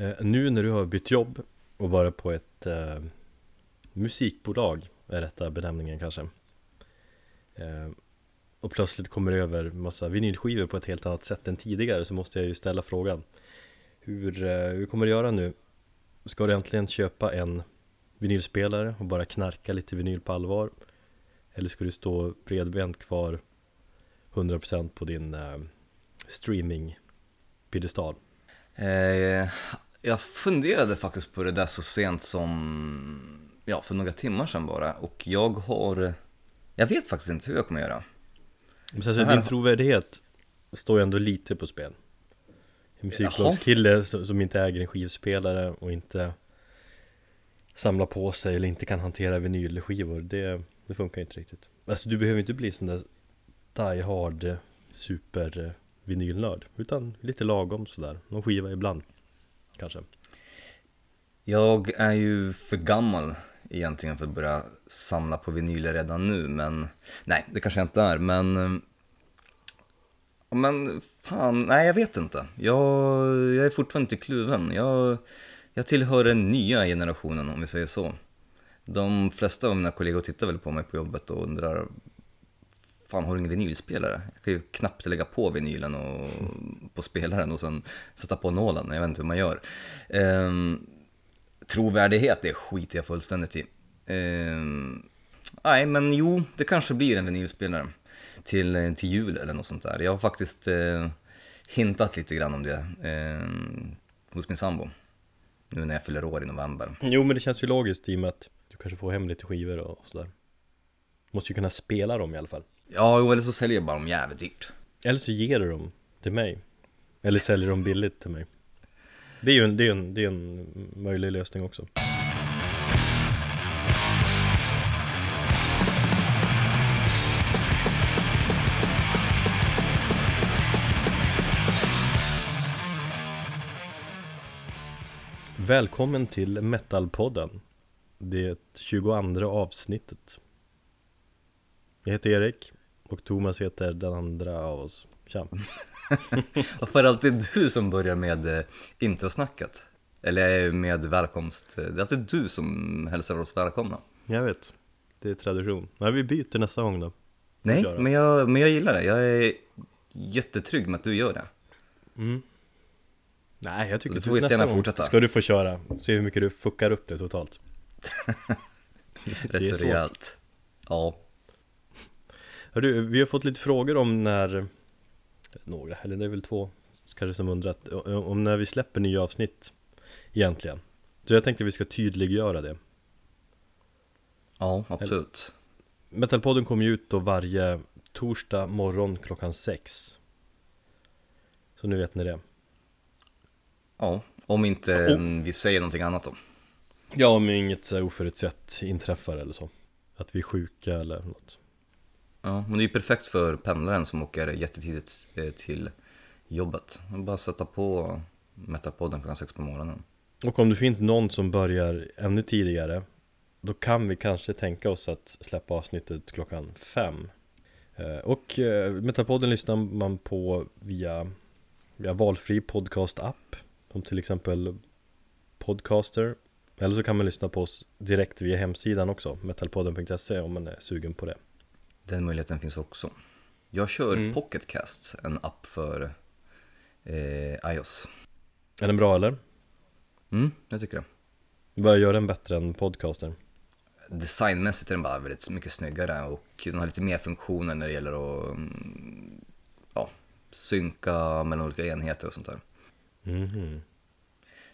Eh, nu när du har bytt jobb och bara på ett eh, musikbolag är rätta benämningen kanske eh, och plötsligt kommer det över massa vinylskivor på ett helt annat sätt än tidigare så måste jag ju ställa frågan hur, eh, hur kommer du göra nu? Ska du äntligen köpa en vinylspelare och bara knarka lite vinyl på allvar? Eller ska du stå bredbent kvar 100% på din eh, streaming piedestal? Eh, jag funderade faktiskt på det där så sent som, ja för några timmar sedan bara och jag har, jag vet faktiskt inte hur jag kommer göra. Men sen, så din trovärdighet står ju ändå lite på spel. En musikblogskille som inte äger en skivspelare och inte samlar på sig eller inte kan hantera vinylskivor, det, det funkar inte riktigt. Alltså du behöver inte bli sån där die hard super vinylnörd, utan lite lagom sådär, någon skiva ibland kanske. Jag är ju för gammal egentligen för att börja samla på vinyler redan nu, men nej, det kanske jag inte är, men men fan, nej jag vet inte. Jag, jag är fortfarande inte kluven. Jag, jag tillhör den nya generationen om vi säger så. De flesta av mina kollegor tittar väl på mig på jobbet och undrar Fan har du ingen vinylspelare? Jag kan ju knappt lägga på vinylen och, på spelaren och sen sätta på nålen, jag vet inte hur man gör. Ehm, trovärdighet, det skiter jag fullständigt i. Ehm, nej men jo, det kanske blir en vinylspelare till, till jul eller något sånt där. Jag har faktiskt eh, hintat lite grann om det eh, hos min sambo. Nu när jag fyller år i november. Jo men det känns ju logiskt i och med att du kanske får hem lite skivor och sådär. Måste ju kunna spela dem i alla fall. Ja, eller så säljer jag bara dem jävligt dyrt. Eller så ger du dem till mig. Eller säljer dem billigt till mig. Det är ju en, det är en, det är en möjlig lösning också. Välkommen till Metalpodden Det 22 avsnittet Jag heter Erik och Thomas heter den andra av oss Tja Varför är det alltid du som börjar med eh, introsnacket? Eller med välkomst, det är alltid du som hälsar oss välkomna Jag vet, det är tradition Nej vi byter nästa gång då Nej, men jag, men jag gillar det, jag är jättetrygg med att du gör det mm. Nej, jag tycker du får nästa gång fortsätta. ska du få köra. Se hur mycket du fuckar upp det totalt. Rätt så rejält. Ja. Hörru, vi har fått lite frågor om när, några, eller det är väl två kanske som undrat, om när vi släpper nya avsnitt egentligen. Så jag tänkte vi ska tydliggöra det. Ja, absolut. Metalpodden kommer ju ut då varje torsdag morgon klockan sex. Så nu vet ni det. Ja, om inte oh. vi säger någonting annat då. Ja, om inget oförutsett inträffar eller så. Att vi är sjuka eller något. Ja, men det är ju perfekt för pendlaren som åker jättetidigt eh, till jobbet. Bara sätta på Metapodden klockan sex på morgonen. Och om det finns någon som börjar ännu tidigare Då kan vi kanske tänka oss att släppa avsnittet klockan fem eh, Och eh, Metapodden lyssnar man på via, via valfri podcast-app som till exempel Podcaster eller så kan man lyssna på oss direkt via hemsidan också metalpodden.se om man är sugen på det den möjligheten finns också Jag kör mm. Pocketcast, en app för eh, iOS Är den bra eller? Mm, jag tycker det Vad gör den bättre än Podcaster? Designmässigt är den bara väldigt mycket snyggare och den har lite mer funktioner när det gäller att mm, ja, synka mellan olika enheter och sånt där Mm.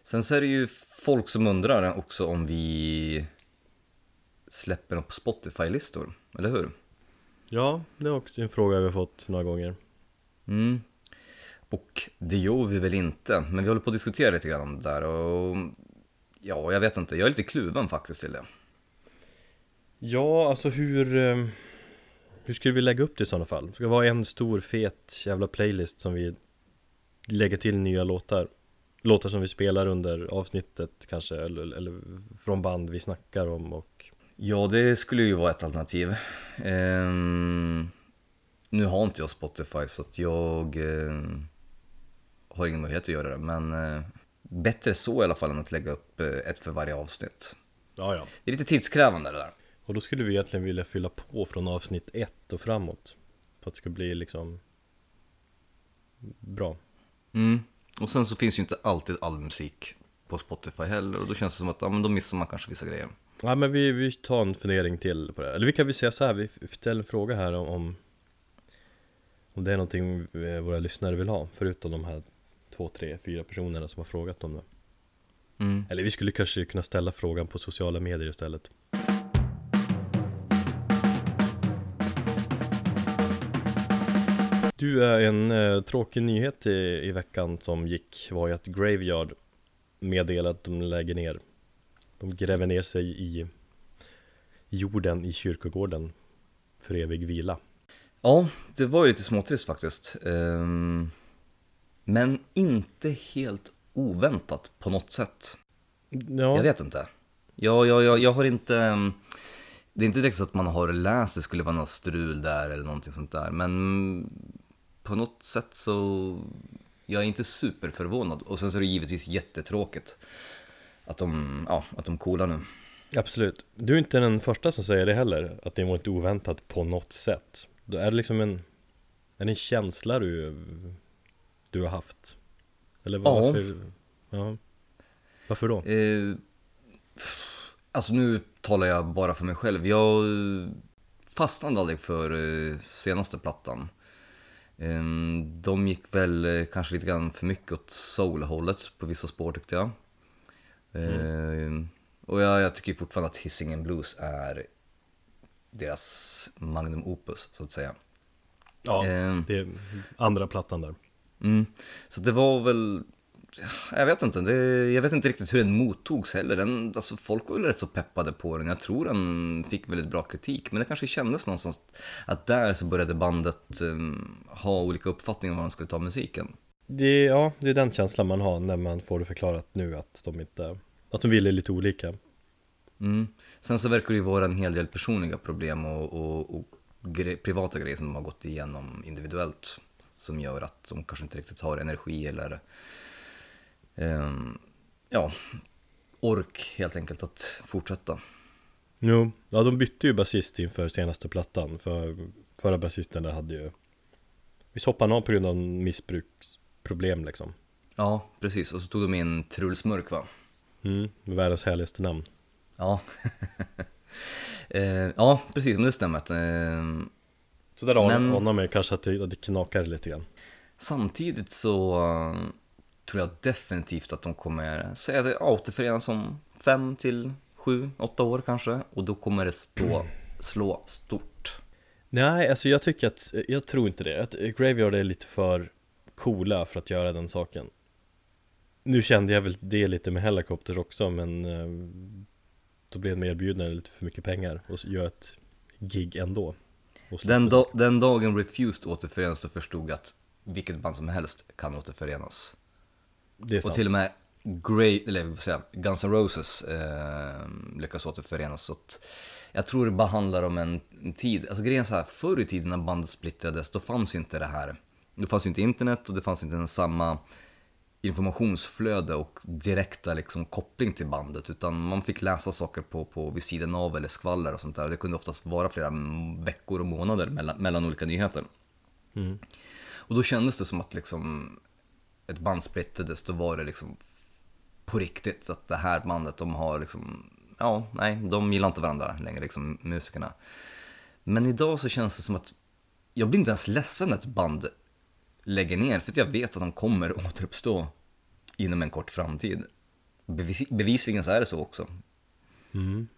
Sen så är det ju folk som undrar också om vi släpper dem på Spotify-listor, eller hur? Ja, det är också en fråga vi har fått några gånger. Mm. Och det gör vi väl inte, men vi håller på att diskutera lite grann om det där och ja, jag vet inte, jag är lite kluven faktiskt till det. Ja, alltså hur, eh, hur skulle vi lägga upp det i sådana fall? Ska det vara en stor fet jävla playlist som vi lägga till nya låtar Låtar som vi spelar under avsnittet kanske eller, eller från band vi snackar om och Ja det skulle ju vara ett alternativ um, Nu har inte jag Spotify så att jag uh, har ingen möjlighet att göra det men uh, bättre så i alla fall än att lägga upp eh, ett för varje avsnitt. Ja, ja. Det är lite tidskrävande det där. Och då skulle vi egentligen vilja fylla på från avsnitt ett och framåt. För att det ska bli liksom bra. Mm. Och sen så finns ju inte alltid all musik på Spotify heller och då känns det som att ja, men då missar man kanske vissa grejer. Ja men vi, vi tar en fundering till på det. Eller vi kan väl säga så här, vi ställer en fråga här om om det är någonting våra lyssnare vill ha, förutom de här två, tre, fyra personerna som har frågat om det. Mm. Eller vi skulle kanske kunna ställa frågan på sociala medier istället. Du, eh, en eh, tråkig nyhet i, i veckan som gick var ju att Graveyard meddelade att de lägger ner. De gräver ner sig i jorden i kyrkogården för evig vila. Ja, det var ju lite småtrist faktiskt. Ehm, men inte helt oväntat på något sätt. Ja, Jag vet inte. Jag, jag, jag, jag har inte... ehm, Det är inte direkt så att man har läst det skulle vara något strul där eller någonting sånt där. Men på något sätt så... Jag är inte superförvånad. Och sen så är det givetvis jättetråkigt. Att de, ja, att de coolar nu. absolut. Du är inte den första som säger det heller, att det var inte oväntat på något sätt. Då är det liksom en, är det en känsla du, du har haft? Eller Ja. varför? Ja. Varför då? Eh, alltså nu talar jag bara för mig själv. Jag fastnade aldrig för eh, senaste plattan. Eh, de gick väl eh, kanske lite grann för mycket åt soul-hållet på vissa spår tyckte jag. Eh, och jag, jag tycker fortfarande att Hisingen Blues är deras magnum opus så att säga. Ja, Eh, det är andra plattan där. Mm. Så det var väl, jag vet inte, det, jag vet inte riktigt hur den mottogs heller. Den, alltså folk var väl rätt så peppade på den. Jag tror den fick väldigt bra kritik. Men det kanske kändes någonstans att där så började bandet um, ha olika uppfattningar om vad de skulle ta musiken. Det, ja, det är den känslan man har när man får det förklarat nu att de inte, att de ville lite olika. Mm. Sen så verkar det ju vara en hel del personliga problem och, och, och gre- privata grejer som de har gått igenom individuellt. Som gör att de kanske inte riktigt har energi eller ehm, ja, ork helt enkelt att fortsätta. Jo, ja de bytte ju basist inför senaste plattan för förra basisten där hade ju Visst hoppade han av på grund av missbruksproblem liksom Ja, precis. Och så tog de in Truls Mörk va? mm, med världens härligaste namn Ja. eh, ja, precis, men det stämmer. att, Eh, Så där Men- anar man ju kanske att det, att det knakar lite grann samtidigt så eh, tror jag definitivt att de kommer säga att återförenas om fem till sju, åtta år kanske. Och då kommer det stå, slå stort. Nej, alltså jag tycker att, jag tror inte det. Att Graveyard är lite för coola för att göra den saken. Nu kände jag väl det lite med Helicopter också, men eh, då blev de erbjudna lite för mycket pengar och så gör ett gig ändå. Den, da- den dagen Refused återförenas då förstod jag att vilket band som helst kan återförenas. det är sant. Och till och med Grey, eller vad säger jag, Guns N' Roses eh, lyckas återförenas. Så att jag tror det bara handlar om en, tid. Alltså grejen så här, förr i tiden när bandet splittrades, då fanns ju inte det här. Då fanns ju inte internet och det fanns inte en samma informationsflöde och direkta liksom koppling till bandet. Utan man fick läsa saker på, på vid sidan av eller skvaller och sånt där. Det kunde oftast vara flera veckor och månader mellan, mellan olika nyheter. Mm. Och då kändes det som att liksom ett band splittrades, då var det liksom på riktigt att det här bandet, de har liksom, ja, nej, de gillar inte varandra längre, liksom musikerna. Men idag så känns det som att jag blir inte ens ledsen när ett band lägger ner, för att jag vet att de kommer återuppstå inom en kort framtid. Bevis, bevisligen så är det så också. Mm.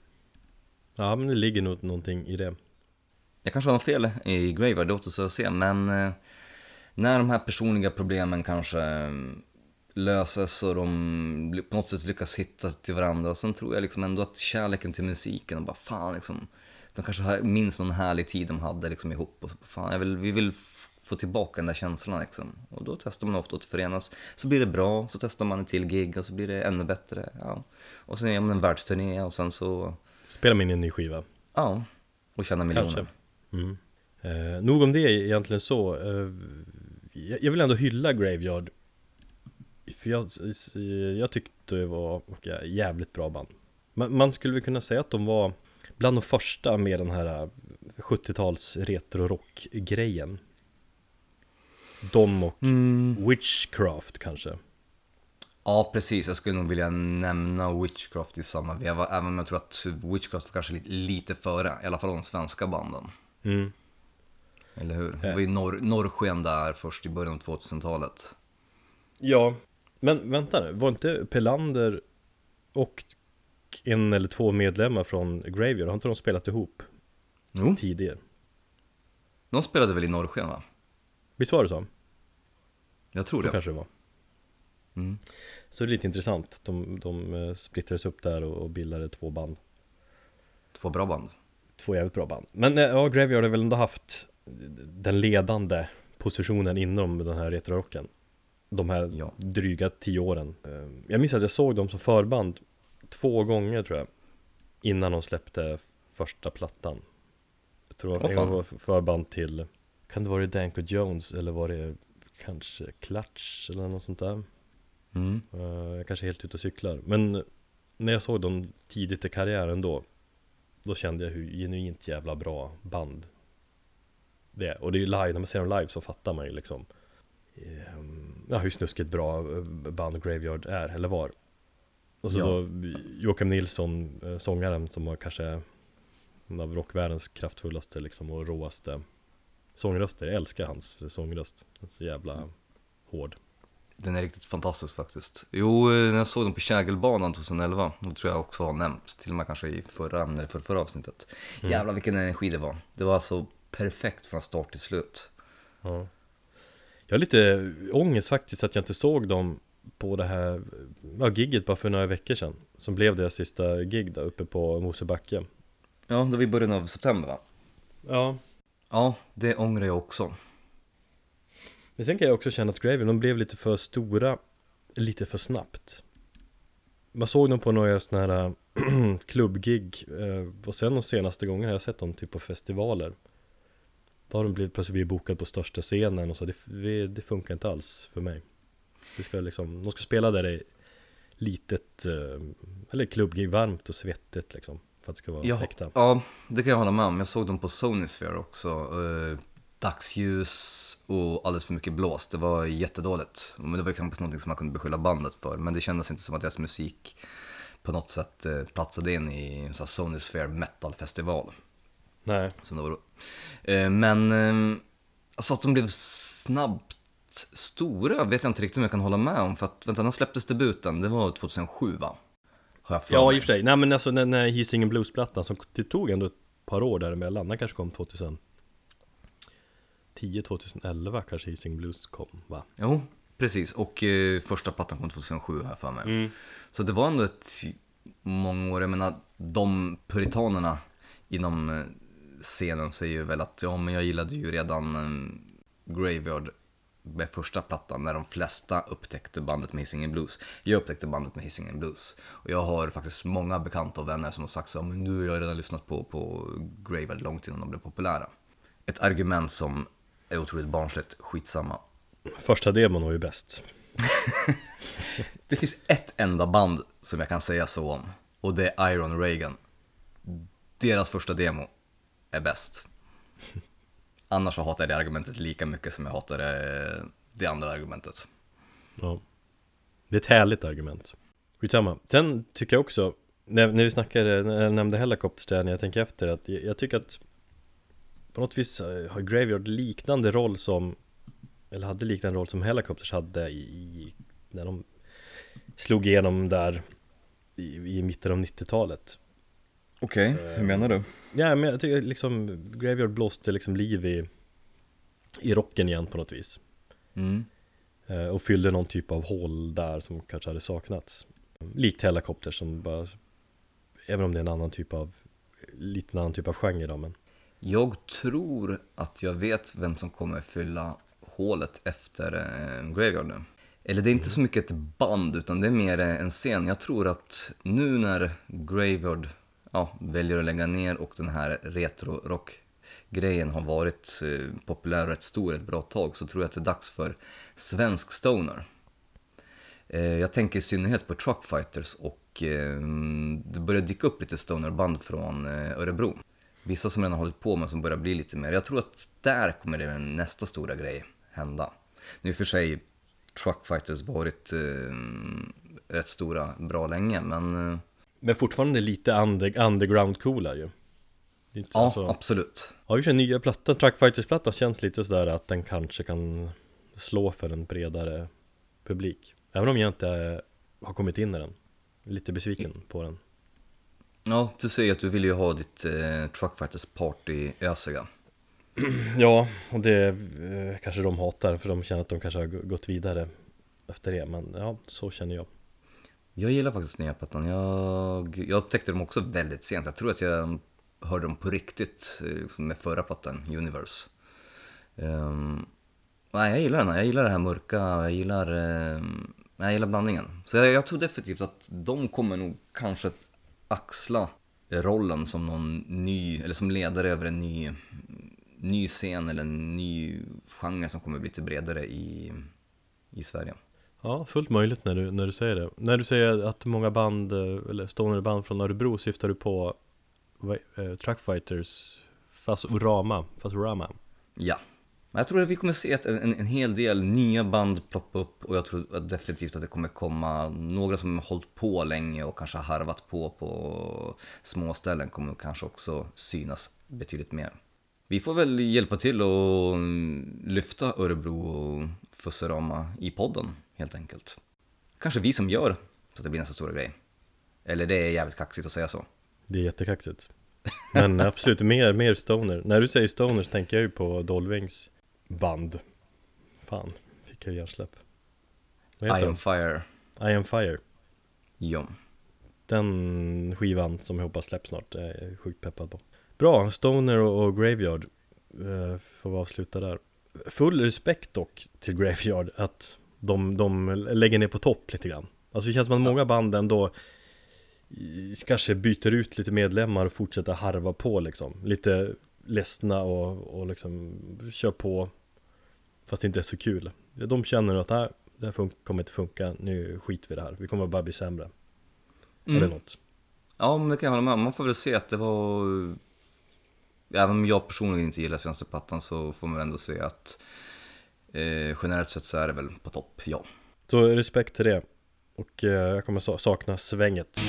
Ja, men det ligger nog någonting i det. Jag kanske har fel i Graveyard, det återstår att se, men eh, när de här personliga problemen kanske eh, löses och de på något sätt lyckas hitta till varandra, och sen tror jag liksom ändå att kärleken till musiken och bara fan liksom, de kanske minns någon härlig tid de hade liksom ihop och så, fan jag vill, vi vill få tillbaka den där känslan liksom. Och då testar man ofta att förenas, så blir det bra, så testar man en till gig och så blir det ännu bättre, ja. Och sen gör man en världsturné och sen så, Spelar man in en ny skiva. ja, och tjäna miljoner. Kanske. Mm. Eh, nog om det egentligen så. Eh, jag vill ändå hylla Graveyard För jag, jag tyckte det var okay, jävligt bra band man, man skulle väl kunna säga att de var bland de första med den här 70-tals retro-rock-grejen De och Mm. Witchcraft kanske Ja, precis. Jag skulle nog vilja nämna Witchcraft i samma veva, även om jag tror att Witchcraft var kanske lite, lite före, i alla fall de svenska banden. mm. Eller hur? Det var ju norr, norrsken där först i början av 2000-talet. Ja, men vänta nu, var inte Pelander och en eller två medlemmar från Graveyard, har inte de spelat ihop Jo, tidigare? de spelade väl i norrsken va? Visst var det så? Jag tror Så det. kanske det var Mm. Så det är lite intressant, de, de eh, splittrades upp där och, bildade två band Två bra band. Två jävligt bra band Men eh, ja, Graveyard har väl ändå haft den ledande positionen inom den här retrorocken De här Ja. dryga tio åren Eh, Jag minns att jag såg dem som förband två gånger tror jag Innan de släppte första plattan Jag tror att en gång var förband till Kan det vara Danko Jones eller var det kanske Clutch eller något sånt där Mm. Eh, Jag kanske är helt ute och cyklar Men när jag såg dem tidigt i karriären då Då kände jag hur genuint jävla bra band det är Och det är ju live, när man ser dem live så fattar man ju liksom ehm, Ja hur snuskigt bra eh, band Graveyard är, eller var Och så Ja. då Joakim Nilsson, eh, sångaren som var kanske En av rockvärldens kraftfullaste liksom och råaste sångröster Jag älskar hans sångröst Den är så jävla hård Den är riktigt fantastisk faktiskt. Jo, när jag såg dem på Kägelbanan 2011, då tror jag också har nämnt, till och med kanske i förra, eller för förra avsnittet. Jävlar vilken energi det var. Det var alltså perfekt från start till slut. Ja. Jag har lite ångest faktiskt att jag inte såg dem på det här ja, gigget bara för några veckor sedan Som blev deras sista gig där uppe på Mosebacke Ja, det var i början av september va? Ja Ja, det ångrar jag också. Men sen kan jag också känna att Gravy, de blev lite för stora Lite för snabbt. Man såg dem på några sådana här äh, klubbgig eh, Och sen de senaste gångerna har jag sett dem typ på festivaler. Då har de blivit plötsligt blivit bokade på största scenen och så. Det, det, funkar inte alls för mig. Det ska liksom, de ska spela där det är litet eh, Eller klubbgig, varmt och svettigt liksom. För att det ska vara Ja, äkta ja, det kan jag hålla med om. Jag såg dem på Sonysphere också. Eh, dagsljus och alldeles för mycket blås. Det var jättedåligt. Men det var kanske någonting som man kunde beskylla bandet för. Men det kändes inte som att deras musik på något sätt eh, platsade in i en sån här Sonysphere metal-festival. Nej, Som det var då. Eh, men eh, alltså att de blev snabbt stora vet jag inte riktigt om jag kan hålla med om. För att vänta, när släpptes debuten? Det var 2007 va? Har jag för ja mig. i och för sig, nej men alltså när, när Hisingen Blues-plattan som det tog ändå ett par år däremellan, den kanske kom 2010, 2011 kanske Hisingen Blues kom va? Jo, precis. Och eh, första plattan kom 2007 här för mig. Så det var ändå ett många år. Jag menar, de puritanerna inom eh, scenen säger ju väl att ja, men jag gillade ju redan eh, Graveyard med första plattan när de flesta upptäckte bandet med Hisingen Blues. Jag upptäckte bandet med Hisingen Blues. Och jag har faktiskt många bekanta och vänner som har sagt så men nu har jag redan lyssnat på, på Graveyard långt innan de blev populära. Ett argument som är otroligt barnsligt, skitsamma. Första demon var ju bäst Det finns ett enda band som jag kan säga så om och det är Iron Reagan. Deras första demo är bäst. Annars så hatar jag det argumentet lika mycket som jag hatar det, det andra argumentet. Ja. Det är ett härligt argument. Skitsamma. Sen tycker jag också När, när vi snackade, när jag nämnde helikopters där när jag tänker efter att jag, jag tycker att På något vis eh, har Graveyard liknande roll som Eller hade liknande roll som Helicopters hade i, i När de Slog igenom där I, i mitten av 90-talet Okej, hur menar du? Ja men jag tycker liksom Graveyard blåste liksom liv i I rocken igen på något vis Mm. Eh, Och fyllde någon typ av hål där som kanske hade saknats Likt Helicopters som bara Även om det är en annan typ av Lite annan typ av genre då men Jag tror att jag vet vem som kommer fylla hålet efter eh, Graveyard nu. Eller det är inte så mycket ett band utan det är mer en scen. Jag tror att nu när Graveyard ja, väljer att lägga ner och den här retro-rock-grejen har varit eh, populär och rätt stor ett bra tag så tror jag att det är dags för svensk stoner. Eh, jag tänker i synnerhet på Truckfighters och eh, det börjar dyka upp lite stonerband från eh, Örebro. Vissa som redan har hållit på men som börjar bli lite mer. Jag tror att där kommer det nästa stora grej hända. Nu för sig Truckfighters varit eh, rätt stora bra länge men... Eh, men fortfarande lite under, underground-coola ju. ja, så... absolut. Ja, vi nya plattan, Truckfighters-plattan känns lite sådär att den kanske kan slå för en bredare publik. Även om jag inte har kommit in i den. Lite besviken på den. Ja, du säger att du vill ju ha ditt eh, Truckfighters party ösiga. Ja, och det eh, kanske de hatar för de känner att de kanske har gått vidare efter det. Men ja, så känner jag. Jag gillar faktiskt nya plattan. Jag, jag upptäckte dem också väldigt sent. Jag tror att jag hörde dem på riktigt eh, liksom med förra plattan, Universe. Um, nej, jag gillar den. här. Jag gillar det här mörka, jag gillar, um, jag gillar blandningen. Så jag, jag tror definitivt att de kommer nog kanske axla rollen som någon ny, eller som ledare över en ny, ny scen eller en ny genre som kommer bli lite bredare i, i Sverige. Ja, fullt möjligt när du, när du säger det. När du säger att många band, eh, eller stående band från Örebro syftar du på eh, Truckfighters Fasorama, Fasorama? Ja, jag tror att vi kommer se att en, en hel del nya band ploppa upp och jag tror definitivt att det kommer komma några som har hållit på länge och kanske harvat på på små ställen kommer kanske också synas betydligt mer. Vi får väl hjälpa till och mm, lyfta Örebro och Fusserama i podden helt enkelt. Kanske vi som gör så att det blir nästa stora grej. Eller det är jävligt kaxigt att säga så. Det är jättekaxigt. Men absolut, mer, mer stoner. När du säger stoner så tänker jag ju på Dolvings band. Fan, fick jag hjärnsläpp. I am fire. I am fire. Ja. Den skivan som jag hoppas släpps snart är jag sjukt peppad på. Bra, Stoner och, Graveyard. Uh, får vi avsluta där. Full respekt dock till Graveyard att de, de lägger ner på topp lite grann. Alltså det känns som att många band ändå kanske byter ut lite medlemmar och fortsätter harva på liksom. Lite ledsna och, och liksom kör på. Fast det inte är så kul. De känner att äh, det här kommer inte funka, nu skiter vi i det här. Vi kommer bara bli sämre. Mm. Eller något. Ja men det kan jag hålla med Man får väl se att det var Även om jag personligen inte gillar senaste plattan så får man ändå se att eh, Generellt sett så är det väl på topp, ja. Så respekt till det. Och eh, jag kommer sakna svänget.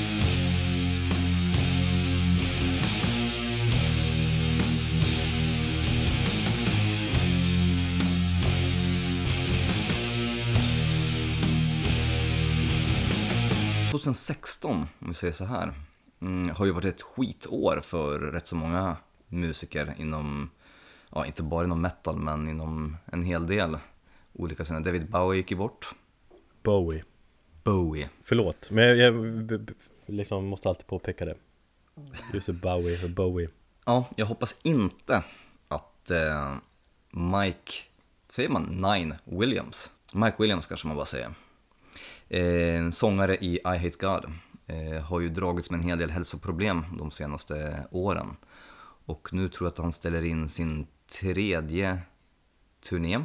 2016, om vi säger så här, mm, har ju varit ett skitår för rätt så många musiker inom, ja inte bara inom metal men inom en hel del olika scener. David Bowie gick ju bort. Bowie. Bowie. Förlåt, men jag, jag liksom måste alltid påpeka det. Just Bowie och Bowie. Ja, jag hoppas inte att eh, Mike, säger man Nine Williams? Mike Williams kanske man bara säger eh, sångare i I Hate God. Eh, har ju dragits med en hel del hälsoproblem de senaste åren. Och nu tror jag att han ställer in sin tredje turné.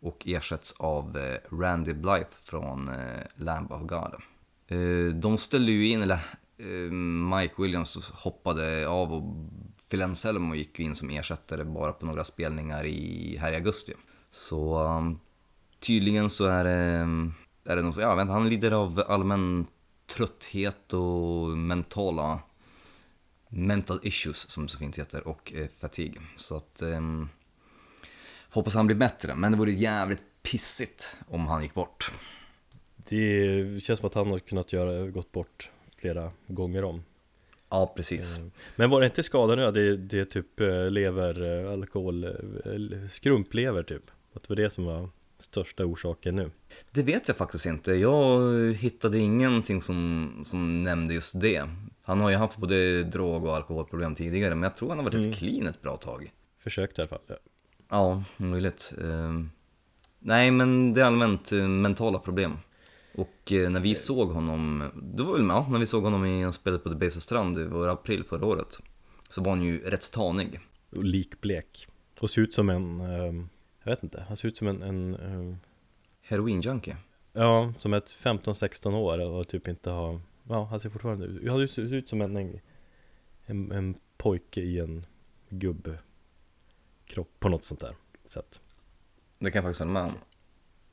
Och ersätts av eh, Randy Blythe från eh, Lamb of God. Eh, de ställde ju in, eller Mike Williams hoppade av och Phil Anselmo gick in som ersättare bara på några spelningar i, här i augusti. Så um, tydligen så är det är det nog, ja, vänta, han lider av allmän trötthet och mentala mental issues som det så fint heter och eh, fatigue. Så att eh, hoppas han blir bättre, men det vore jävligt pissigt om han gick bort. Det känns som att han har kunnat göra, gått bort flera gånger om. Ja, precis. Ehm, men var det inte skadan nu? Det, det är typ eh, lever, eh, alkohol, eh, skrumplever typ? Att det var det som var största orsaken nu? Det vet jag faktiskt inte. Jag hittade ingenting som, som nämnde just det. Han har ju haft både drog och alkoholproblem tidigare, men jag tror han har varit mm. ett clean ett bra tag. Försökt i alla fall. Ja, ja möjligt. Uh, nej, men det är allmänt uh, mentala problem. Och uh, när vi såg honom, det var väl ja, när vi såg honom i, spelade på The Base Strand, det var april förra året. Så var han ju rätt tanig. Och likblek. Och ser ut som en, um jag vet inte, han ser ut som en, en uh... Heroinjunkie? Ja, som ett 15-16 år och typ inte ha Ja, han ser fortfarande ut, han ser ut som en, en, en pojke i en gubbkropp på något sånt där sätt Det kan jag faktiskt hålla med om.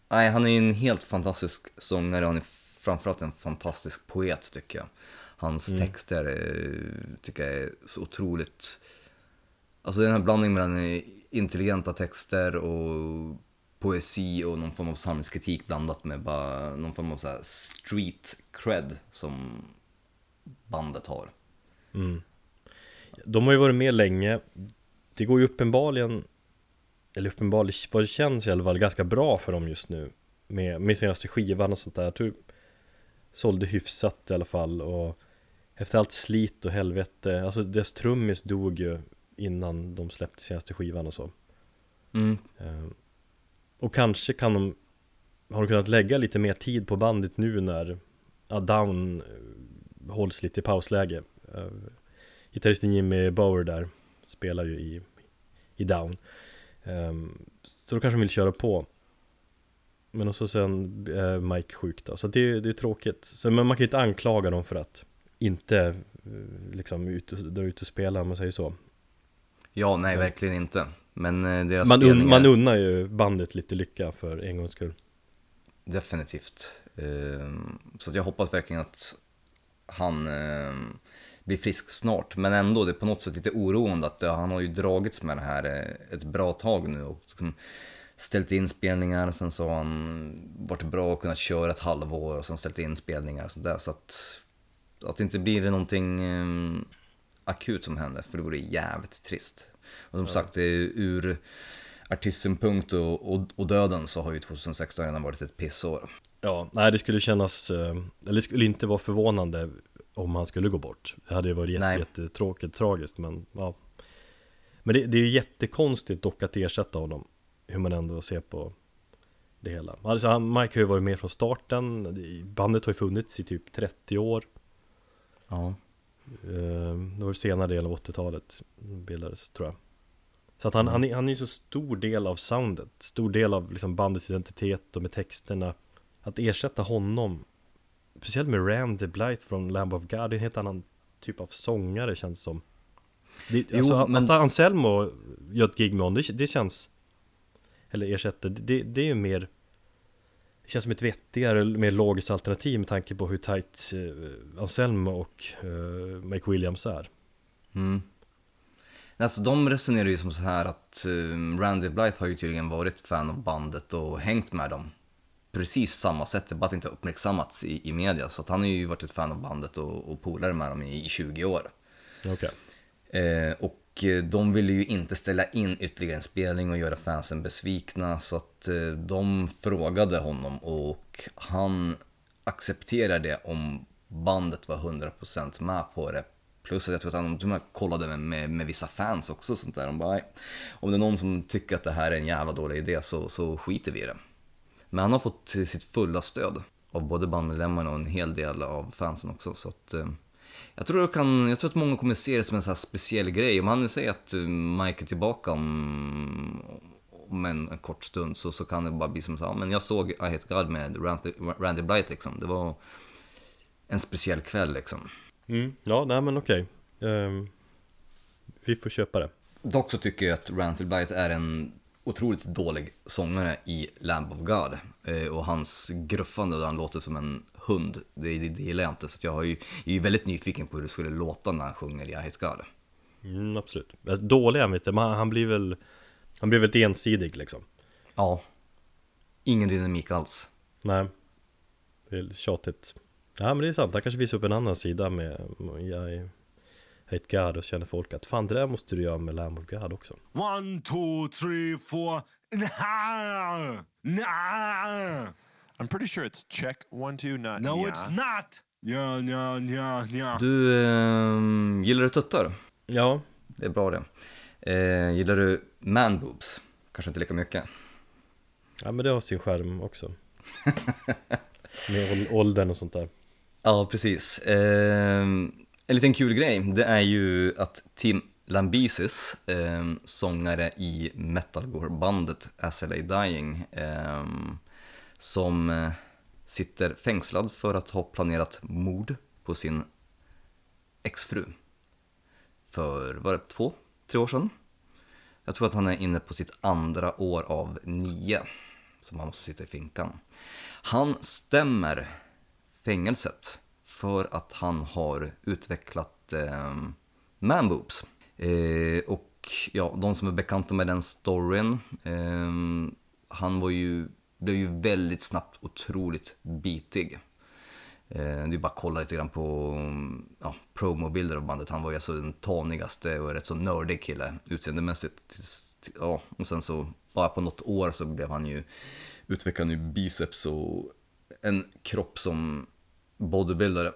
Nej, han är ju en helt fantastisk sångare han är framförallt en fantastisk poet tycker jag. Hans Mm. texter eh, tycker jag är så otroligt... Alltså den här blandningen mellan intelligenta texter och poesi och någon form av samhällskritik blandat med bara någon form av så här street cred som bandet har. mm. De har ju varit med länge Det går ju uppenbarligen Eller uppenbarligen, vad det känns i alla fall ganska bra för dem just nu Med, med senaste skivan och sånt där Jag tror Sålde hyfsat i alla fall och Efter allt slit och helvete Alltså deras trummis dog ju Innan de släppte senaste skivan och så Mm. Eh, Och kanske kan de Har de kunnat lägga lite mer tid på bandet nu när ja, Down eh, hålls lite i pausläge. Eh, Gitarristen Jimmy Bauer där spelar ju i, i Down. Ehm, Så då kanske de vill köra på. Men och så sen är Mike sjuk då, så det, det är tråkigt. Så, Men man kan ju inte anklaga dem för att inte eh, liksom ut dra ut och spela om man säger så. Ja, nej verkligen inte. Men eh, deras man, un, spelningar... man unnar ju bandet lite lycka för en gångs skull. Definitivt. Ehm, Så att jag hoppas verkligen att han ehm, blir frisk snart. Men ändå, det är på något sätt lite oroande att eh, han har ju dragits med det här eh, ett bra tag nu och liksom ställt in spelningar. Sen så har han varit bra och kunnat köra ett halvår och sen ställt in spelningar och sådär. Så att, att det inte blir någonting ehm, akut som händer, för det vore jävligt trist. Och som sagt, det är ur artistsynpunkt och, och, och döden så har ju 2016 redan varit ett pissår. Ja, nej det skulle kännas, eh, eller det skulle inte vara förvånande om han skulle gå bort. Det hade ju varit jätte, jättetråkigt, tragiskt men ja. Men det, det är ju jättekonstigt dock att ersätta honom Hur man ändå ser på det hela. Alltså han, Mike har ju varit med från starten. Bandet har ju funnits i typ 30 år. Ja. Eh, Det var senare delen av 80-talet bildades tror jag. Så att han, han, är, han är ju så stor del av soundet Stor del av liksom bandets identitet och med texterna Att ersätta honom Speciellt med Randy Blythe från Lamb of God Det är en helt annan typ av sångare känns som. Det, Jo, alltså, men- Att Anselmo gör ett gig med honom, det, det känns Eller ersätter, det, det är ju mer Det känns som ett vettigare, mer logiskt alternativ med tanke på hur tight eh, Anselmo och eh, Mike Williams är. Mm. Alltså de resonerar ju som så här att eh, Randy Blythe har ju tydligen varit fan av bandet och hängt med dem precis samma sätt, det bara att det inte har uppmärksammats i, i media. Så att han har ju varit ett fan av bandet och, och polare med dem i, i 20 år. Okej Eh, och eh, de ville ju inte ställa in ytterligare en spelning och göra fansen besvikna så att eh, de frågade honom och han accepterade om bandet var 100% med på det. Plus att jag tror att han till och med kollade med, med, med vissa fans också sånt där. De bara, "Nej, om det är någon som tycker att det här är en jävla dålig idé så, så skiter vi i det. Men han har fått sitt fulla stöd av både bandmedlemmarna och en hel del av fansen också. Så att, eh, jag tror, jag, kan, jag tror att många kommer se det som en så här speciell grej. Om han nu säger att eh, Mike är tillbaka om, om en, en kort stund så, så kan det bara bli som så här, "Ja, men jag såg I Hate God med Randy, Randy Blythe liksom. Det var en speciell kväll liksom. mm. Ja, nej men okej Ehm, Vi får köpa det Dock så tycker jag att Randy Blythe är en otroligt dålig sångare i Lamb of God. Eh, och hans gruffande där han låter som en hund, det, det, det gillar jag inte. Så jag, har ju, jag är ju väldigt nyfiken på hur det skulle låta när han sjunger i Hate God. mm, Absolut Alltså, Dålig han vet jag, men han blir väl Han blir väldigt ensidig liksom Ja, ingen dynamik alls. Nej Det är tjatigt Ja men det är sant, han kanske visar upp en annan sida med Jag Hate God och känner folk att fan det där måste du göra med Lamb of God också One, two, three, four. Nah, nah. I'm pretty sure it's check one two not No, yeah. it's not. Yeah, yeah, yeah, yeah. Du, eh, gillar du tuttar? Ja, Det är bra det. Eh, gillar du man boobs? Kanske inte lika mycket. ja men det har sin skärm också Med ål- åldern och sånt där Ja, precis. Eh, en liten kul grej, det är ju att Tim Lambesis, eh, sångare i metalcore-bandet SLA Dying, ehm, eh, som sitter fängslad för att ha planerat mord på sin exfru. För, var det två, tre år sedan? Jag tror att han är inne på sitt andra år av nio som han måste sitta i finkan. Han stämmer fängelset för att han har utvecklat eh, manboobs. Eh, och ja, de som är bekanta med den storyn, eh, han var ju, blev ju väldigt snabbt otroligt bitig. Eh, det är bara att kolla lite grann på ja, promobilder av bandet. Han var ju alltså den tanigaste och rätt så nördig kille utseendemässigt. Ja, och sen så bara på något år så blev han ju, utvecklade han ju biceps och en kropp som bodybuildare.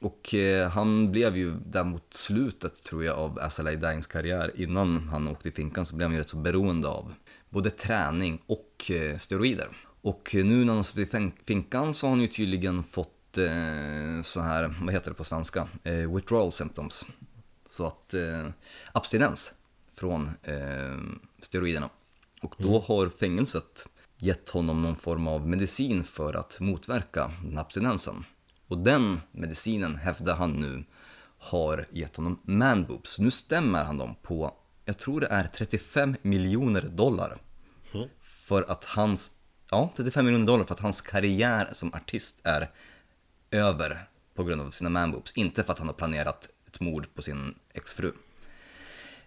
Och eh, han blev ju där mot slutet tror jag av Azalea Dines karriär innan han åkte i finkan så blev han ju rätt så beroende av både träning och eh, steroider. Och eh, nu när han suttit i finkan så har han ju tydligen fått eh, så här, vad heter det på svenska, eh, withdrawal symptoms. Så att abstinens från steroiderna. Och då har fängelset gett honom någon form av medicin för att motverka den abstinensen. Och den medicinen hävdar han nu har gett honom manboobs. Nu stämmer han dem på, jag tror det är 35 miljoner dollar. För att hans, ja 35 miljoner dollar för att hans karriär som artist är över på grund av sina manboobs. Inte för att han har planerat ett mord på sin exfru.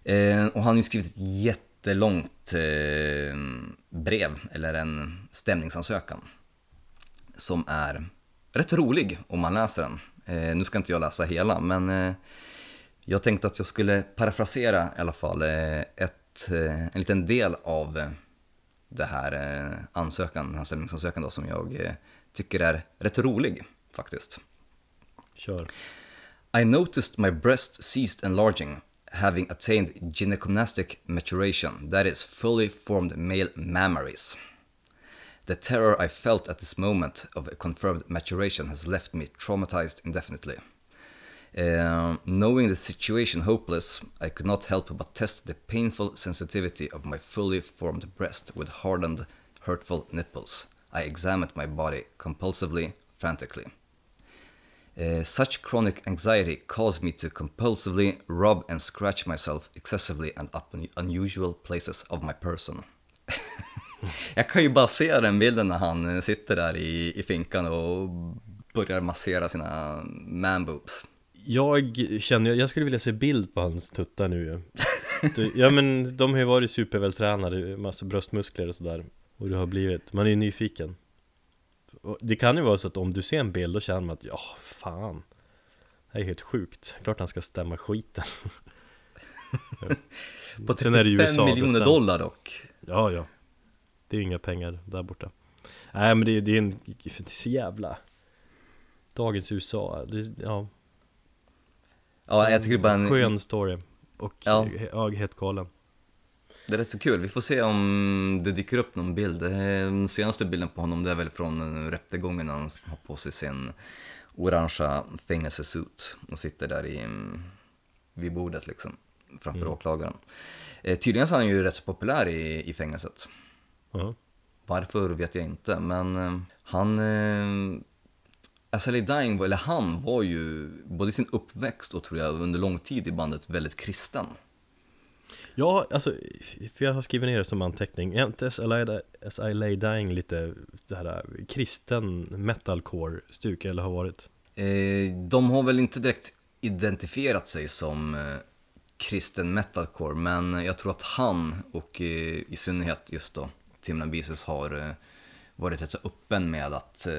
Eh, och han har ju skrivit ett jättelångt eh, brev, eller en stämningsansökan. Som är rätt rolig om man läser den. Eh, nu ska inte jag läsa hela, men eh, jag tänkte att jag skulle parafrasera i alla fall eh, ett, eh, en liten del av eh, det här eh, ansökan, den här stämningsansökan då, som jag tycker är rätt rolig faktiskt. Kör. I noticed my breast ceased enlarging, having attained gynecomnastic maturation, that is, fully formed male mammaries. The terror I felt at this moment of a confirmed maturation has left me traumatized indefinitely. Uh, knowing the situation hopeless, I could not help but test the painful sensitivity of my fully formed breast with hardened, hurtful nipples. I examined my body compulsively, frantically. Uh, such chronic anxiety caused me to compulsively rub and scratch myself excessively and up in unusual places of my person. Jag kan ju bara se den bilden när han sitter där i, i finkan och börjar massera sina manboobs. Jag känner, jag skulle vilja se bild på hans tuttar nu ju. Ja men de har ju varit supervältränade, massa bröstmuskler och sådär. Och det har blivit, man är ju nyfiken. Det kan ju vara så att om du ser en bild då känner man att ja, fan. Det här är helt sjukt, klart han ska stämma skiten. På Sen är det ju 35 USA, miljoner dollar dock. Ja, ja Det är ju inga pengar där borta Nej men det, det är en, det är så jävla Dagens USA, det, ja Ja, jag tycker det är bara en, Skön story Och Ja. helt galen Det är rätt så kul, vi får se om det dyker upp någon bild. Den senaste bilden på honom det är väl från rättegången när han har på sig sin orangea fängelsesuit och sitter där i, vid bordet liksom, framför Mm. åklagaren. Eh, tydligen så är han ju rätt så populär i, i fängelset. Ja, Varför vet jag inte, men eh, han... Eh, Azalea Dying, eller han var ju både i sin uppväxt och tror jag under lång tid i bandet väldigt kristen. Ja, alltså, för jag har skrivit ner det som anteckning As I Lay- Dying lite det här äh, kristen metalcore-stuk eller har varit? Eh, de har väl inte direkt identifierat sig som eh, kristen metalcore, men jag tror att han och eh, i synnerhet just då Tim Lambesis har eh, varit rätt så öppen med att eh,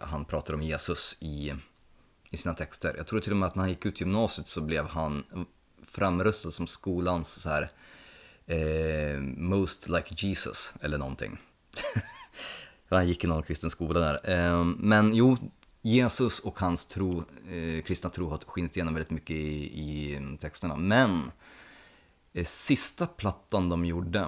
han pratar om Jesus i, i sina texter. Jag tror till och med att när han gick ut gymnasiet så blev han framröstad som skolans så här eh, most like Jesus eller någonting. han gick i någon kristen skola där. Eh, men jo, Jesus och hans tro, eh, kristna tro har skinit igenom väldigt mycket i, i texterna. Men sista plattan de gjorde,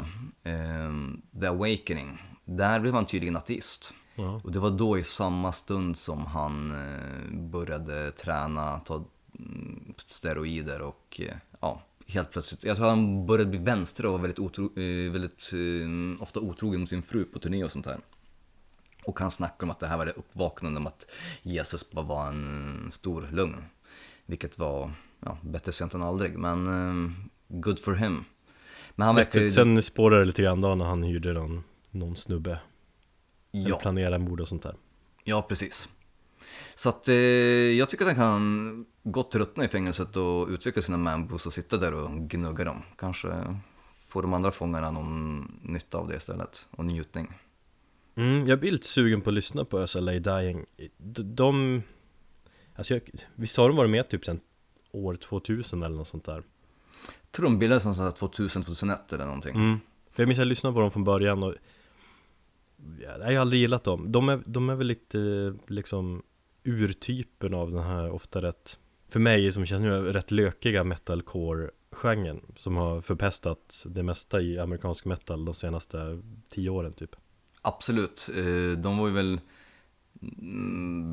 eh, The Awakening, där blev han tydligen ateist. Ja. Och det var då i samma stund som han eh, började träna, ta mm, steroider och eh, ja, helt plötsligt. Jag tror han började bli vänster och var väldigt, otro, eh, väldigt eh, ofta otrogen mot sin fru på turné och sånt där. Och han snackar om att det här var det uppvaknande om att Jesus bara var en stor lögn. Vilket var, ja, bättre sent än aldrig, men eh, good for him. Men han verkar ju... Sen spårade det lite grann då när han hyrde någon, någon snubbe Eller Ja, planerade mord och sånt där ja, precis. Så att eh, jag tycker att han kan gott ruttna i fängelset och utveckla sina manboos och sitta där och gnugga dem. Kanske får de andra fångarna någon nytta av det istället, och njutning. mm, Jag blir lite sugen på att lyssna på SLA Dying De, de Alltså jag, visst har de varit med typ sen år 2000 eller något sånt där? Tror de bildades någonstans 2000-2001 eller någonting. Mm. Jag minns att jag lyssnade på dem från början och ja, Jag har aldrig gillat dem De är, de är väl lite liksom urtypen av den här ofta rätt För mig som känns nu rätt lökiga metalcore-genren Som har förpestat det mesta i amerikansk metal de senaste tio åren typ Absolut, eh, de var ju väl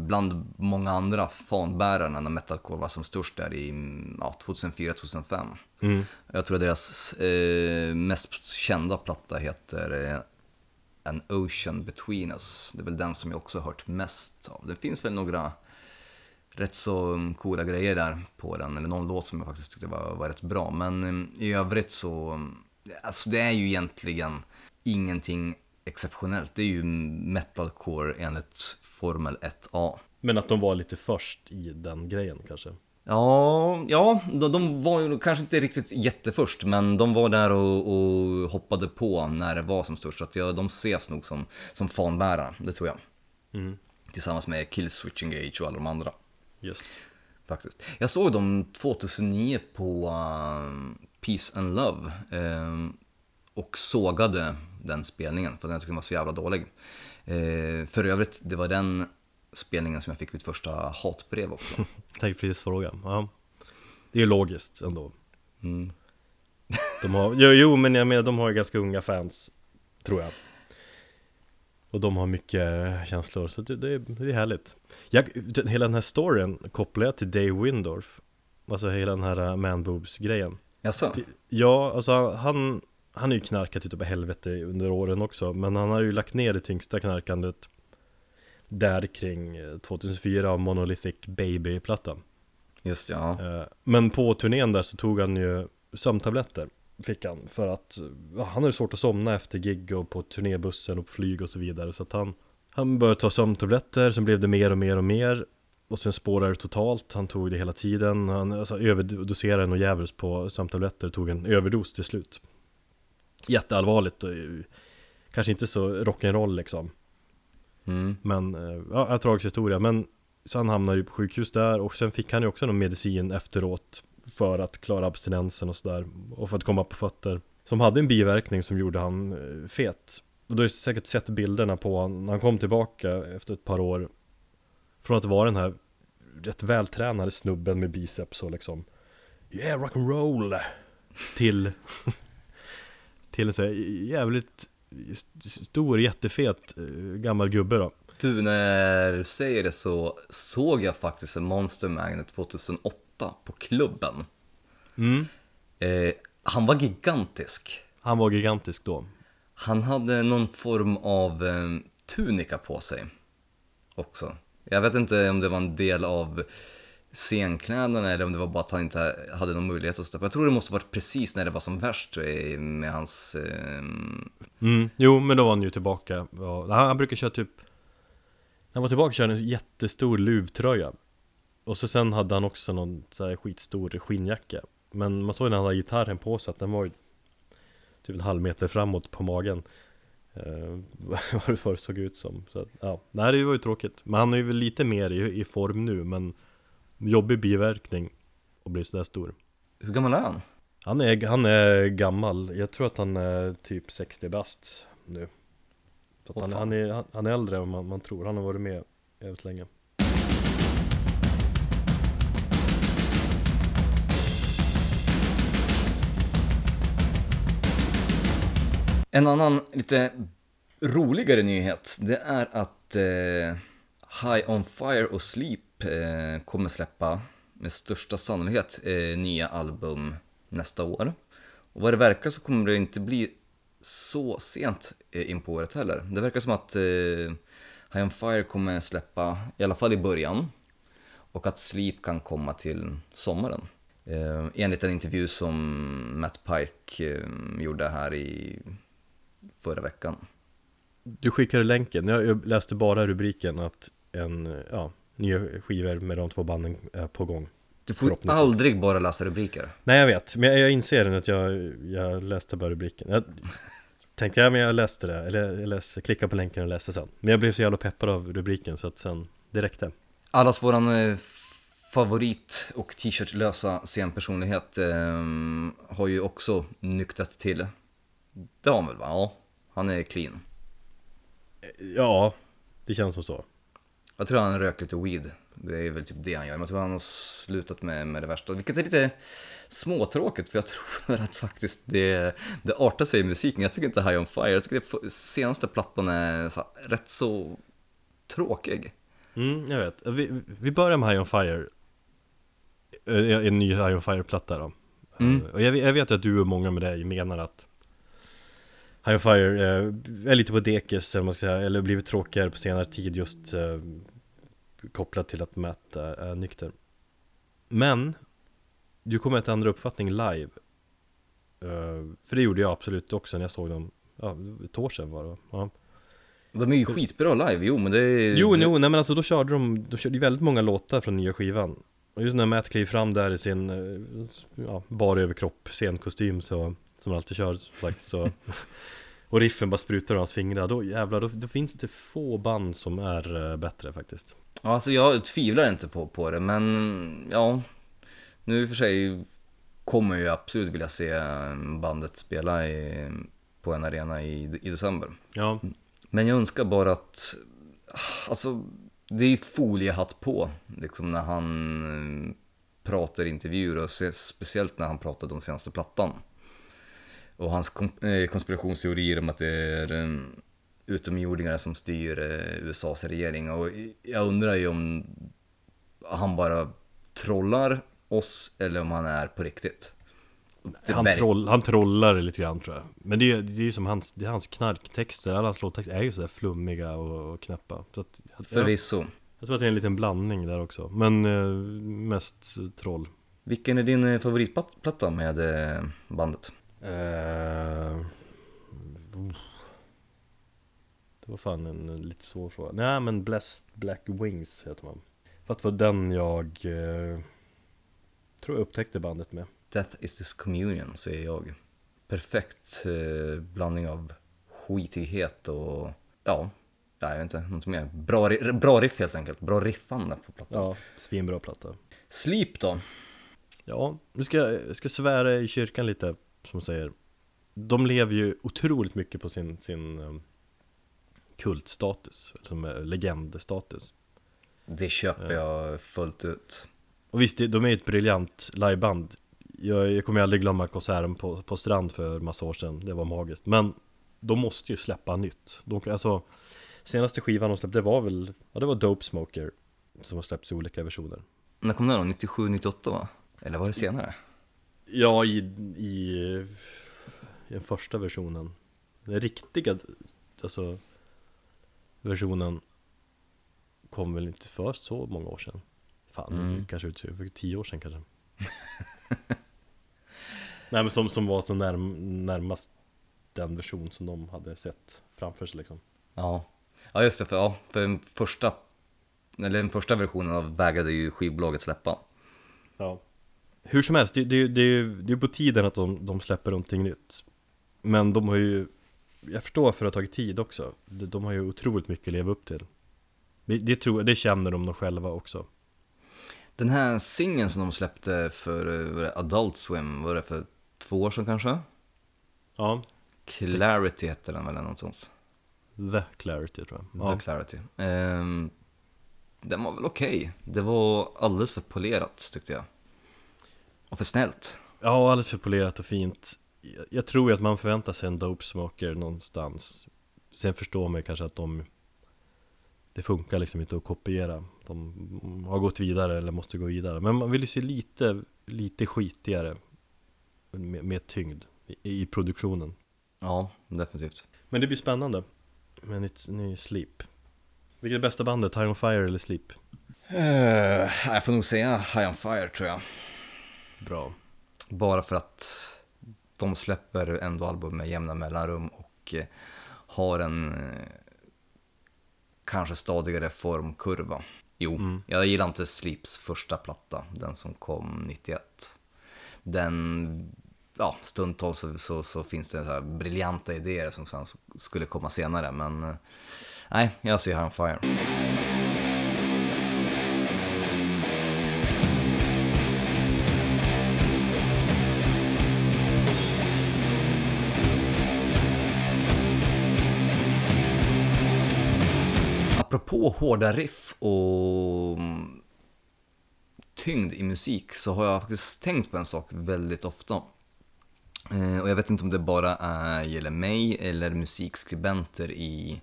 bland många andra fanbärarna när metalcore var som störst där i mm, ja, 2004-2005. mm. Jag tror att deras eh, mest kända platta heter eh, An Ocean Between Us. Det är väl den som jag också har hört mest av. Det finns väl några rätt så mm, coola grejer där på den, eller någon låt som jag faktiskt tyckte var, var rätt bra. Men mm, i övrigt så, mm, alltså det är ju egentligen ingenting exceptionellt. Det är ju metalcore enligt Formel 1A. Men att de var lite först i den grejen kanske Ja, ja de, de var ju kanske inte riktigt jätteförst, men de var där och, och hoppade på när det var som störst. Så att ja, de ses nog som, som fanbärare, det tror jag. mm. Tillsammans med Killswitch Engage och alla de andra. Just Faktiskt. Jag såg dem 2009 på um, Peace and Love um, och sågade den spelningen för den tyckte den var så jävla dålig. Uh, för övrigt, det var den spelningen som jag fick mitt första hatbrev också. Tänkte precis fråga ja. Det är ju logiskt ändå Mm. De har, jo, jo men jag menar de har ju ganska unga fans Tror jag Och de har mycket känslor så det, det, är, det är härligt jag, Hela den här storyn kopplar jag till Dave Windorf Alltså hela den här uh, man boobs grejen Jaså? Ja, alltså han Han är ju knarkat utav helvete under åren också Men han har ju lagt ner det tyngsta knarkandet Där kring eh, 2004 av Monolithic Baby-plattan Just ja. Eh, Men på turnén där så tog han ju sömntabletter Fick han för att han hade svårt att somna efter gig och på turnébussen och på flyg och så vidare Så att han Han började ta sömntabletter, sen blev det mer och mer och mer Och sen spårade det totalt, han tog det hela tiden Han alltså, överdoserade och djävulskt på sömntabletter Tog en överdos till slut Jätteallvarligt och Kanske inte så rock'n'roll liksom. Mm. men, eh, ja, en tragisk historia. Men så han hamnade ju på sjukhus där och sen fick han ju också någon medicin efteråt För att klara abstinensen och sådär Och för att komma på fötter. Som hade en biverkning som gjorde han eh, fet. Och du har ju säkert sett bilderna på han när han kom tillbaka efter ett par år. Från att vara den här rätt vältränade snubben med biceps och liksom Yeah rock'n'roll! Till Till en så här jävligt st- stor jättefet eh, gammal gubbe då Du, när du säger det så såg jag faktiskt en Monster Magnet 2008 på klubben. mm. Eh, han var gigantisk. Han var gigantisk då Han hade någon form av eh, tunika på sig också. Jag vet inte om det var en del av scenkläderna eller om det var bara att han inte hade någon möjlighet att stoppa. Jag tror det måste varit precis när det var som värst med hans... Eh, mm. Jo men då var han ju tillbaka. Han, han brukar köra typ När han var tillbaka körde han en jättestor luvtröja. Och så sen hade han också någon så här skitstor skinnjacka. Men man såg när han hade gitarren på sig att den var ju Typ en halv meter framåt på magen. Eh, Vad det förr såg ut som. Så att, ja, nej det var ju tråkigt. Men han är ju lite mer i, i form nu men Jobbig biverkning Och blir sådär stor. Hur gammal är han? Han är, han är gammal, jag tror att han är typ 60 bast nu. Så Åh, han, han, är, han- han är äldre än man, man tror, han har varit med jävligt länge. En annan lite roligare nyhet, det är att eh, High On Fire och Sleep eh, kommer släppa med största sannolikhet eh, nya album nästa år. Och vad det verkar så kommer det inte bli så sent eh, in på året heller. Det verkar som att eh, High on Fire kommer släppa, i alla fall i början, och att Sleep kan komma till sommaren. Eh, enligt en intervju som Matt Pike eh, gjorde här i förra veckan. Du skickade länken, jag jag läste bara rubriken att en, ja, nya skivor med de två banden är på gång Du får aldrig bara läsa rubriker. Nej jag vet, men jag, jag inser nu att jag, jag läste bara rubriken Jag tänkte, ja men jag läste det, eller jag läste, klickade på länken och läste sen Men jag blev så jävla peppad av rubriken så att sen, det räckte Allas våran eh, favorit och t-shirtlösa scenpersonlighet eh, har ju också nyktrat till. Det har han väl va? Ja, han är clean. Ja, det känns som så Jag tror han röker lite weed. Det är väl typ det han gör. Men jag tror han har slutat med, med det värsta. Vilket är lite småtråkigt för jag tror att faktiskt det, det artar sig i musiken. Jag tycker inte High On Fire, jag tycker det senaste plattan är så, här rätt så tråkig. Mm, jag vet. Vi, vi börjar med High On Fire Eh, En ny High On Fire-platta då Mm. Eh, Och jag, jag vet att du och många med dig menar att High Fire eh, är lite på dekis, eller, man ska säga, eller blivit tråkigare på senare tid just eh, kopplat till att Matt är, är nykter. Men Du kommer att ändra uppfattning live. Eh, För det gjorde jag absolut också när jag såg dem Ja, ett år sedan var det ja. De är ju skitbra live, jo men det är... Jo, jo, nej men alltså då körde de, de körde ju väldigt många låtar från nya skivan. Och just när Matt kliver fram där i sin, eh, ja, bara överkropp, scenkostym så Som han alltid kör, som sagt så Och riffen bara sprutar ur hans fingrar, då jävlar, då, då finns det få band som är eh, bättre faktiskt Ja, Alltså jag tvivlar inte på, på det, men ja. Nu i och för sig kommer jag absolut vilja se bandet spela i, på en arena i, i december. Ja, Men jag önskar bara att, alltså det är ju foliehatt på liksom när han eh, pratar intervjuer och speciellt när han pratade om senaste plattan. Och hans eh, konspirationsteorier om att det är eh, utomjordingar som styr eh, USAs regering och jag undrar ju om han bara trollar oss eller om han är på riktigt. Han, troll, han trollar lite grann tror jag Men det, är- det är ju som hans, det är hans knarktexter, alla hans låttexter är ju sådär flummiga och, och knäppa så att, jag, Förvisso. jag tror att det är en liten blandning där också Men eh, mest troll Vilken är din favoritplatta med bandet? Eh, oh. Det var fan en, en lite svår fråga. Nej men Blessed Black Wings heter man. För att det var den jag eh, tror jag upptäckte bandet med. Death is this communion, säger jag. Perfekt eh, blandning av skitighet och ja, jag vet inte, något mer. Bra, bra riff helt enkelt, bra riffande på plattan. Ja, svinbra platta. Sleep då? Ja, nu ska jag jag ska svära i kyrkan lite, som säger. De lever ju otroligt mycket på sin, sin um, kultstatus, som legendstatus. Det köper jag fullt ut. Och visst, de är ju ett briljant liveband jag, jag kommer aldrig glömma konserten på, på Strand för massa år sedan Det var magiskt Men de måste ju släppa nytt de, Alltså Senaste skivan de släppte, var väl Ja det var Dope Smoker Som har släppts i olika versioner När kom den då? 97, 98 va? Eller var det senare? Ja i, i, i den första versionen. Den riktiga Alltså Versionen Kom väl inte för så många år sedan. Fan, Mm. kanske ut för tio år sedan kanske. Nej men som, som var så närm, närmast Den version som de hade sett framför sig liksom. Ja, ja just det, för, ja, för den första, eller den första versionen av vägrade ju skivbolaget släppa. Ja Hur som helst, det, det, det, det är på tiden att de, de släpper någonting nytt Men de har ju Jag förstår för att det har tagit tid också De, de har ju otroligt mycket att leva upp till det, det, tror, det känner de nog själva också Den här singeln som de släppte för Adult Swim, var det för två år sedan kanske? Ja, Clarity hette den väl eller något sånt. The Clarity tror jag ja. The Clarity. Ehm, den var väl okej. Det var alldeles för polerat tyckte jag. Och för snällt. ja, alldeles för polerat och fint jag, tror ju att man förväntar sig en Dope Smoker någonstans Sen förstår man ju kanske att de Det funkar liksom inte att kopiera De har gått vidare eller måste gå vidare Men man vill ju se lite, lite skitigare Med, med tyngd i, i produktionen Ja, definitivt. Men det blir spännande Med nytt ny Sleep Vilket är bästa bandet? High on Fire eller Sleep? Eh, jag får nog säga High on Fire tror jag. Bra. Bara för att de släpper ändå album med jämna mellanrum och eh, har en eh, kanske stadigare formkurva. Jo, jag gillar inte Sleeps första platta, den som kom 91. Den, ja, stundtals så, så, så finns det så här briljanta idéer som sen skulle komma senare, men eh, nej, jag ser High on Fire. Hårda riff och mm, tyngd i musik så har jag faktiskt tänkt på en sak väldigt ofta. Eh, och jag vet inte om det bara är, gäller mig eller musikskribenter i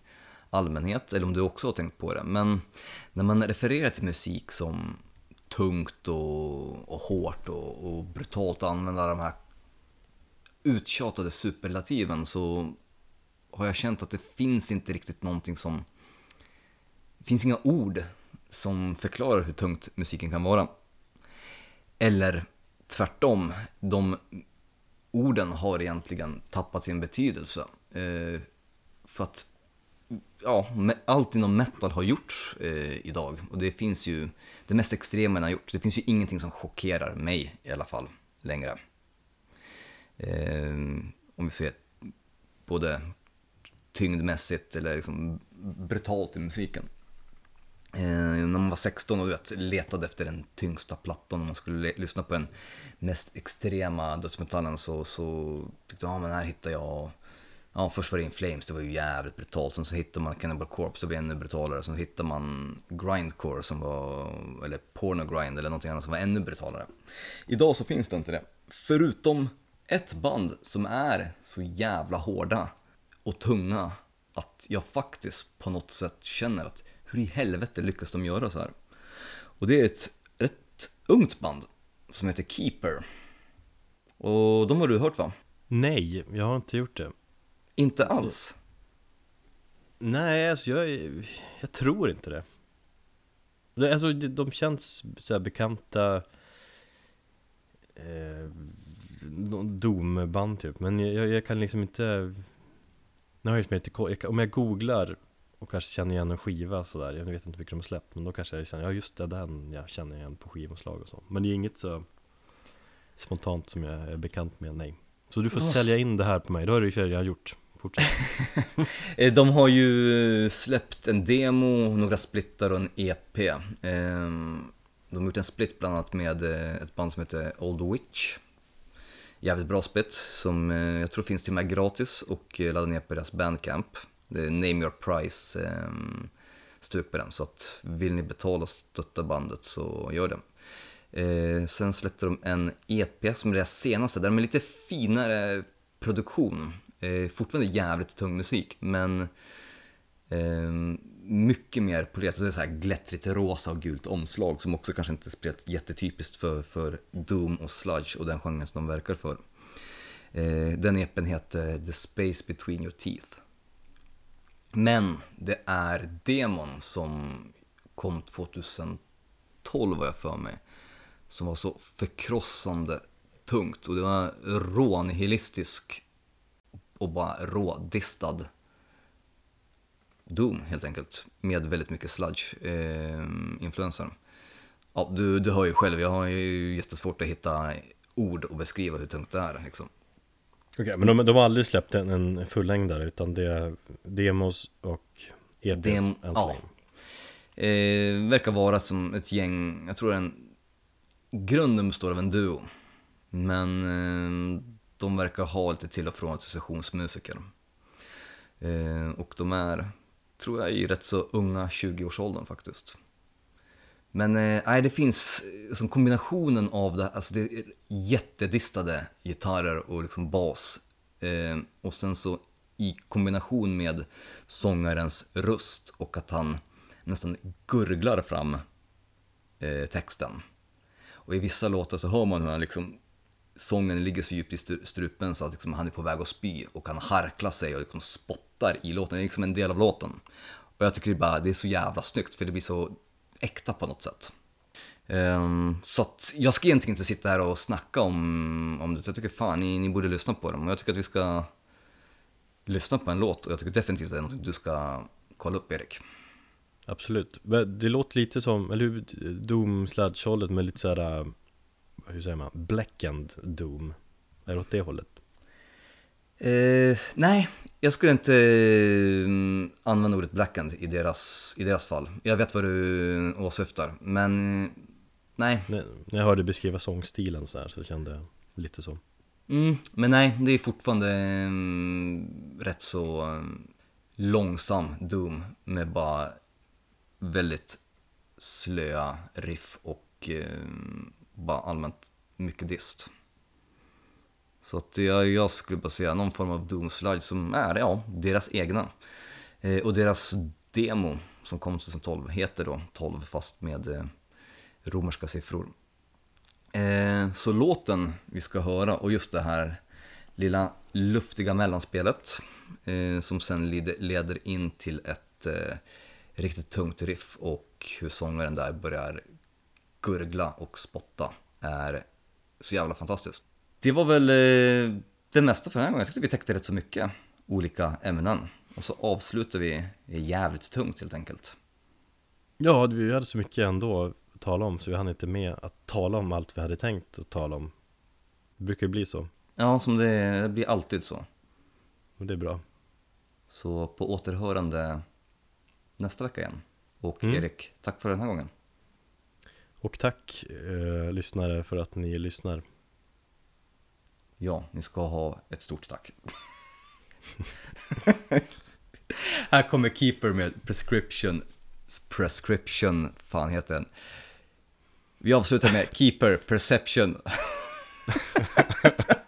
allmänhet, eller om du också har tänkt på det. Men när man refererar till musik som tungt och, och hårt och, och brutalt och de här uttjatade superlativen så har jag känt att det finns inte riktigt någonting som det finns inga ord som förklarar hur tungt musiken kan vara. Eller tvärtom, de orden har egentligen tappat sin betydelse. Eh, för att ja, allt inom metal har gjorts eh, idag. Och det finns ju, det mest extrema har gjort, det finns ju ingenting som chockerar mig i alla fall längre. Eh, om vi ser både tyngdmässigt eller liksom brutalt i musiken. Eh, när man var 16 och du vet, letade efter den tyngsta plattan och man skulle lyssna på den mest extrema dödsmetallen så, så tyckte jag, ja men här hittar jag Ja, först var det In Flames, det var ju jävligt brutalt. Sen så hittade man Cannibal Corpse, det var ännu brutalare. Sen hittade man Grindcore som var, eller Pornogrind eller någonting annat som var ännu brutalare. Idag så finns det inte det. Förutom ett band som är så jävla hårda och tunga att jag faktiskt på något sätt känner att hur i helvete lyckas de göra så här? Och det är ett rätt ungt band som heter Keeper. Och de har du hört va? Nej, jag har inte gjort det. Inte alls. Nej, alltså jag, jag tror inte det. alltså, de, känns så här bekanta eh, Doom-band typ, men jag, jag kan liksom inte Nu har jag inte om jag googlar och kanske känner igen en skiva sådär, jag vet inte vilka de har släppt, men då kanske jag känner, ja just det, den jag känner igen på skivomslag och så. Men det är inget så spontant som jag är bekant med, nej. Så du får sälja in det här på mig, då har du redan gjort. Fortsätt. Eh, De har ju släppt en demo, några splittar och en EP. Ehm, De har gjort en split bland annat med eh, ett band som heter Old Witch. Jävligt bra split som eh, jag tror finns till och med gratis och ladda ner på deras bandcamp. Det är Name Your Price eh, stuk på den så att vill ni betala och stötta bandet så gör det. Eh, sen släppte de en EP som är deras senaste, där de är lite finare produktion. Eh, fortfarande jävligt tung musik, men eh, mycket mer polerat. Så det är så här glättrigt rosa och gult omslag som också kanske inte är jättetypiskt för, för Doom och Sludge och den genren som de verkar för. Eh, den EPen heter The Space Between Your Teeth. Men det är demon som kom 2012 var jag för mig. Som var så förkrossande tungt och det var rånihilistisk och bara rådistad Doom helt enkelt. Med väldigt mycket sludge-influenser. Eh, ja, du, du hör ju själv, jag har ju jättesvårt att hitta ord och beskriva hur tungt det är liksom. Okej, men de, de har aldrig släppt en, en fullängdare utan det är demos och EPs Dem- än så ja. länge. Eh, verkar vara som ett gäng, jag tror en grunden består av en duo. Men eh, de verkar ha lite till och från till sessionsmusiker. Eh, och de är, tror jag, i rätt så unga 20-årsåldern faktiskt. Men eh, nej, det finns eh, som kombinationen av det, alltså det är jättedistade gitarrer och liksom bas. Eh, och sen så i kombination med sångarens röst och att han nästan gurglar fram eh, texten. Och i vissa låtar så hör man hur han liksom, sången ligger så djupt i strupen så att liksom han är på väg att spy och han harklar sig och liksom spottar i låten. Det är liksom en del av låten. Och jag tycker det, bara, det är så jävla snyggt för det blir så äkta på något sätt. Ehm, så att jag ska egentligen inte sitta här och snacka om, om det. Jag tycker fan ni, ni borde lyssna på dem. Och jag tycker att vi ska lyssna på en låt och jag tycker definitivt att det är något du ska kolla upp Erik. Absolut. Men Det låter lite som, eller hur, Doom Sludge-hållet med lite såhär, eh, hur säger man, blackened Doom. Är det åt det hållet? Eh, nej, jag skulle inte eh, använda ordet blackened i deras, i deras fall. Jag vet vad du åsyftar, men eh, nej. När jag hörde beskriva sångstilen så här så kände jag lite så. Mm, men nej, det är fortfarande mm, rätt så långsam Doom med bara väldigt slöa riff och eh, bara allmänt mycket dist. Så att jag, jag skulle bara säga någon form av Doomslide som är, ja, deras egna. Eh, och deras demo som kom 2012 heter då 12 fast med eh, romerska siffror. Eh, så låten vi ska höra och just det här lilla luftiga mellanspelet eh, som sen leder, leder in till ett eh, riktigt tungt riff och hur sångaren där börjar gurgla och spotta är så jävla fantastiskt. Det var väl eh, det mesta för den här gången. Jag tyckte vi täckte rätt så mycket olika ämnen. Och så avslutar vi jävligt tungt helt enkelt. Ja, vi hade så mycket ändå att tala om så vi hann inte med att tala om allt vi hade tänkt att tala om. Det brukar ju bli så, Ja, som det, det blir alltid så. och det är bra. Så på återhörande nästa vecka igen. Och Mm. Erik, tack för den här gången. Och tack eh, lyssnare för att ni lyssnar. Ja, ni ska ha ett stort tack. här kommer Keeper med prescription, prescription, fan heter den. Vi avslutar med Keeper Perception.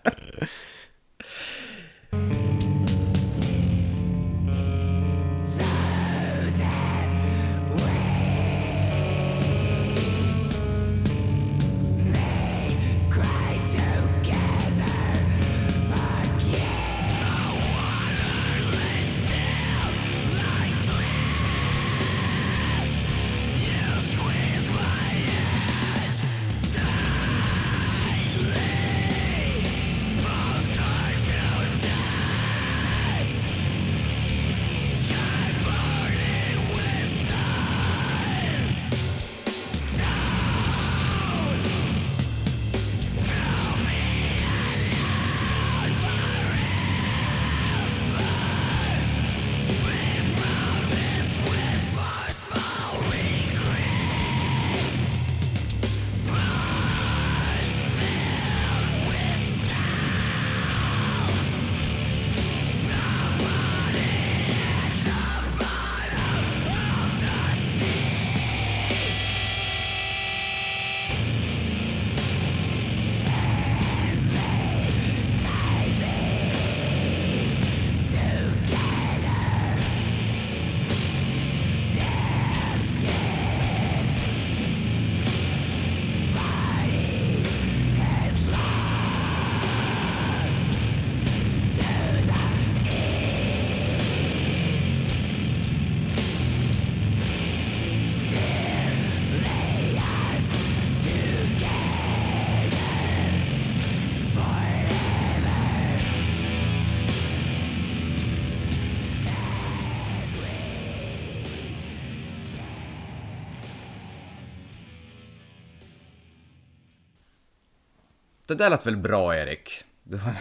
Det där lät väl bra Erik? Du har,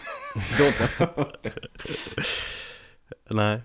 inte hört det? Nej,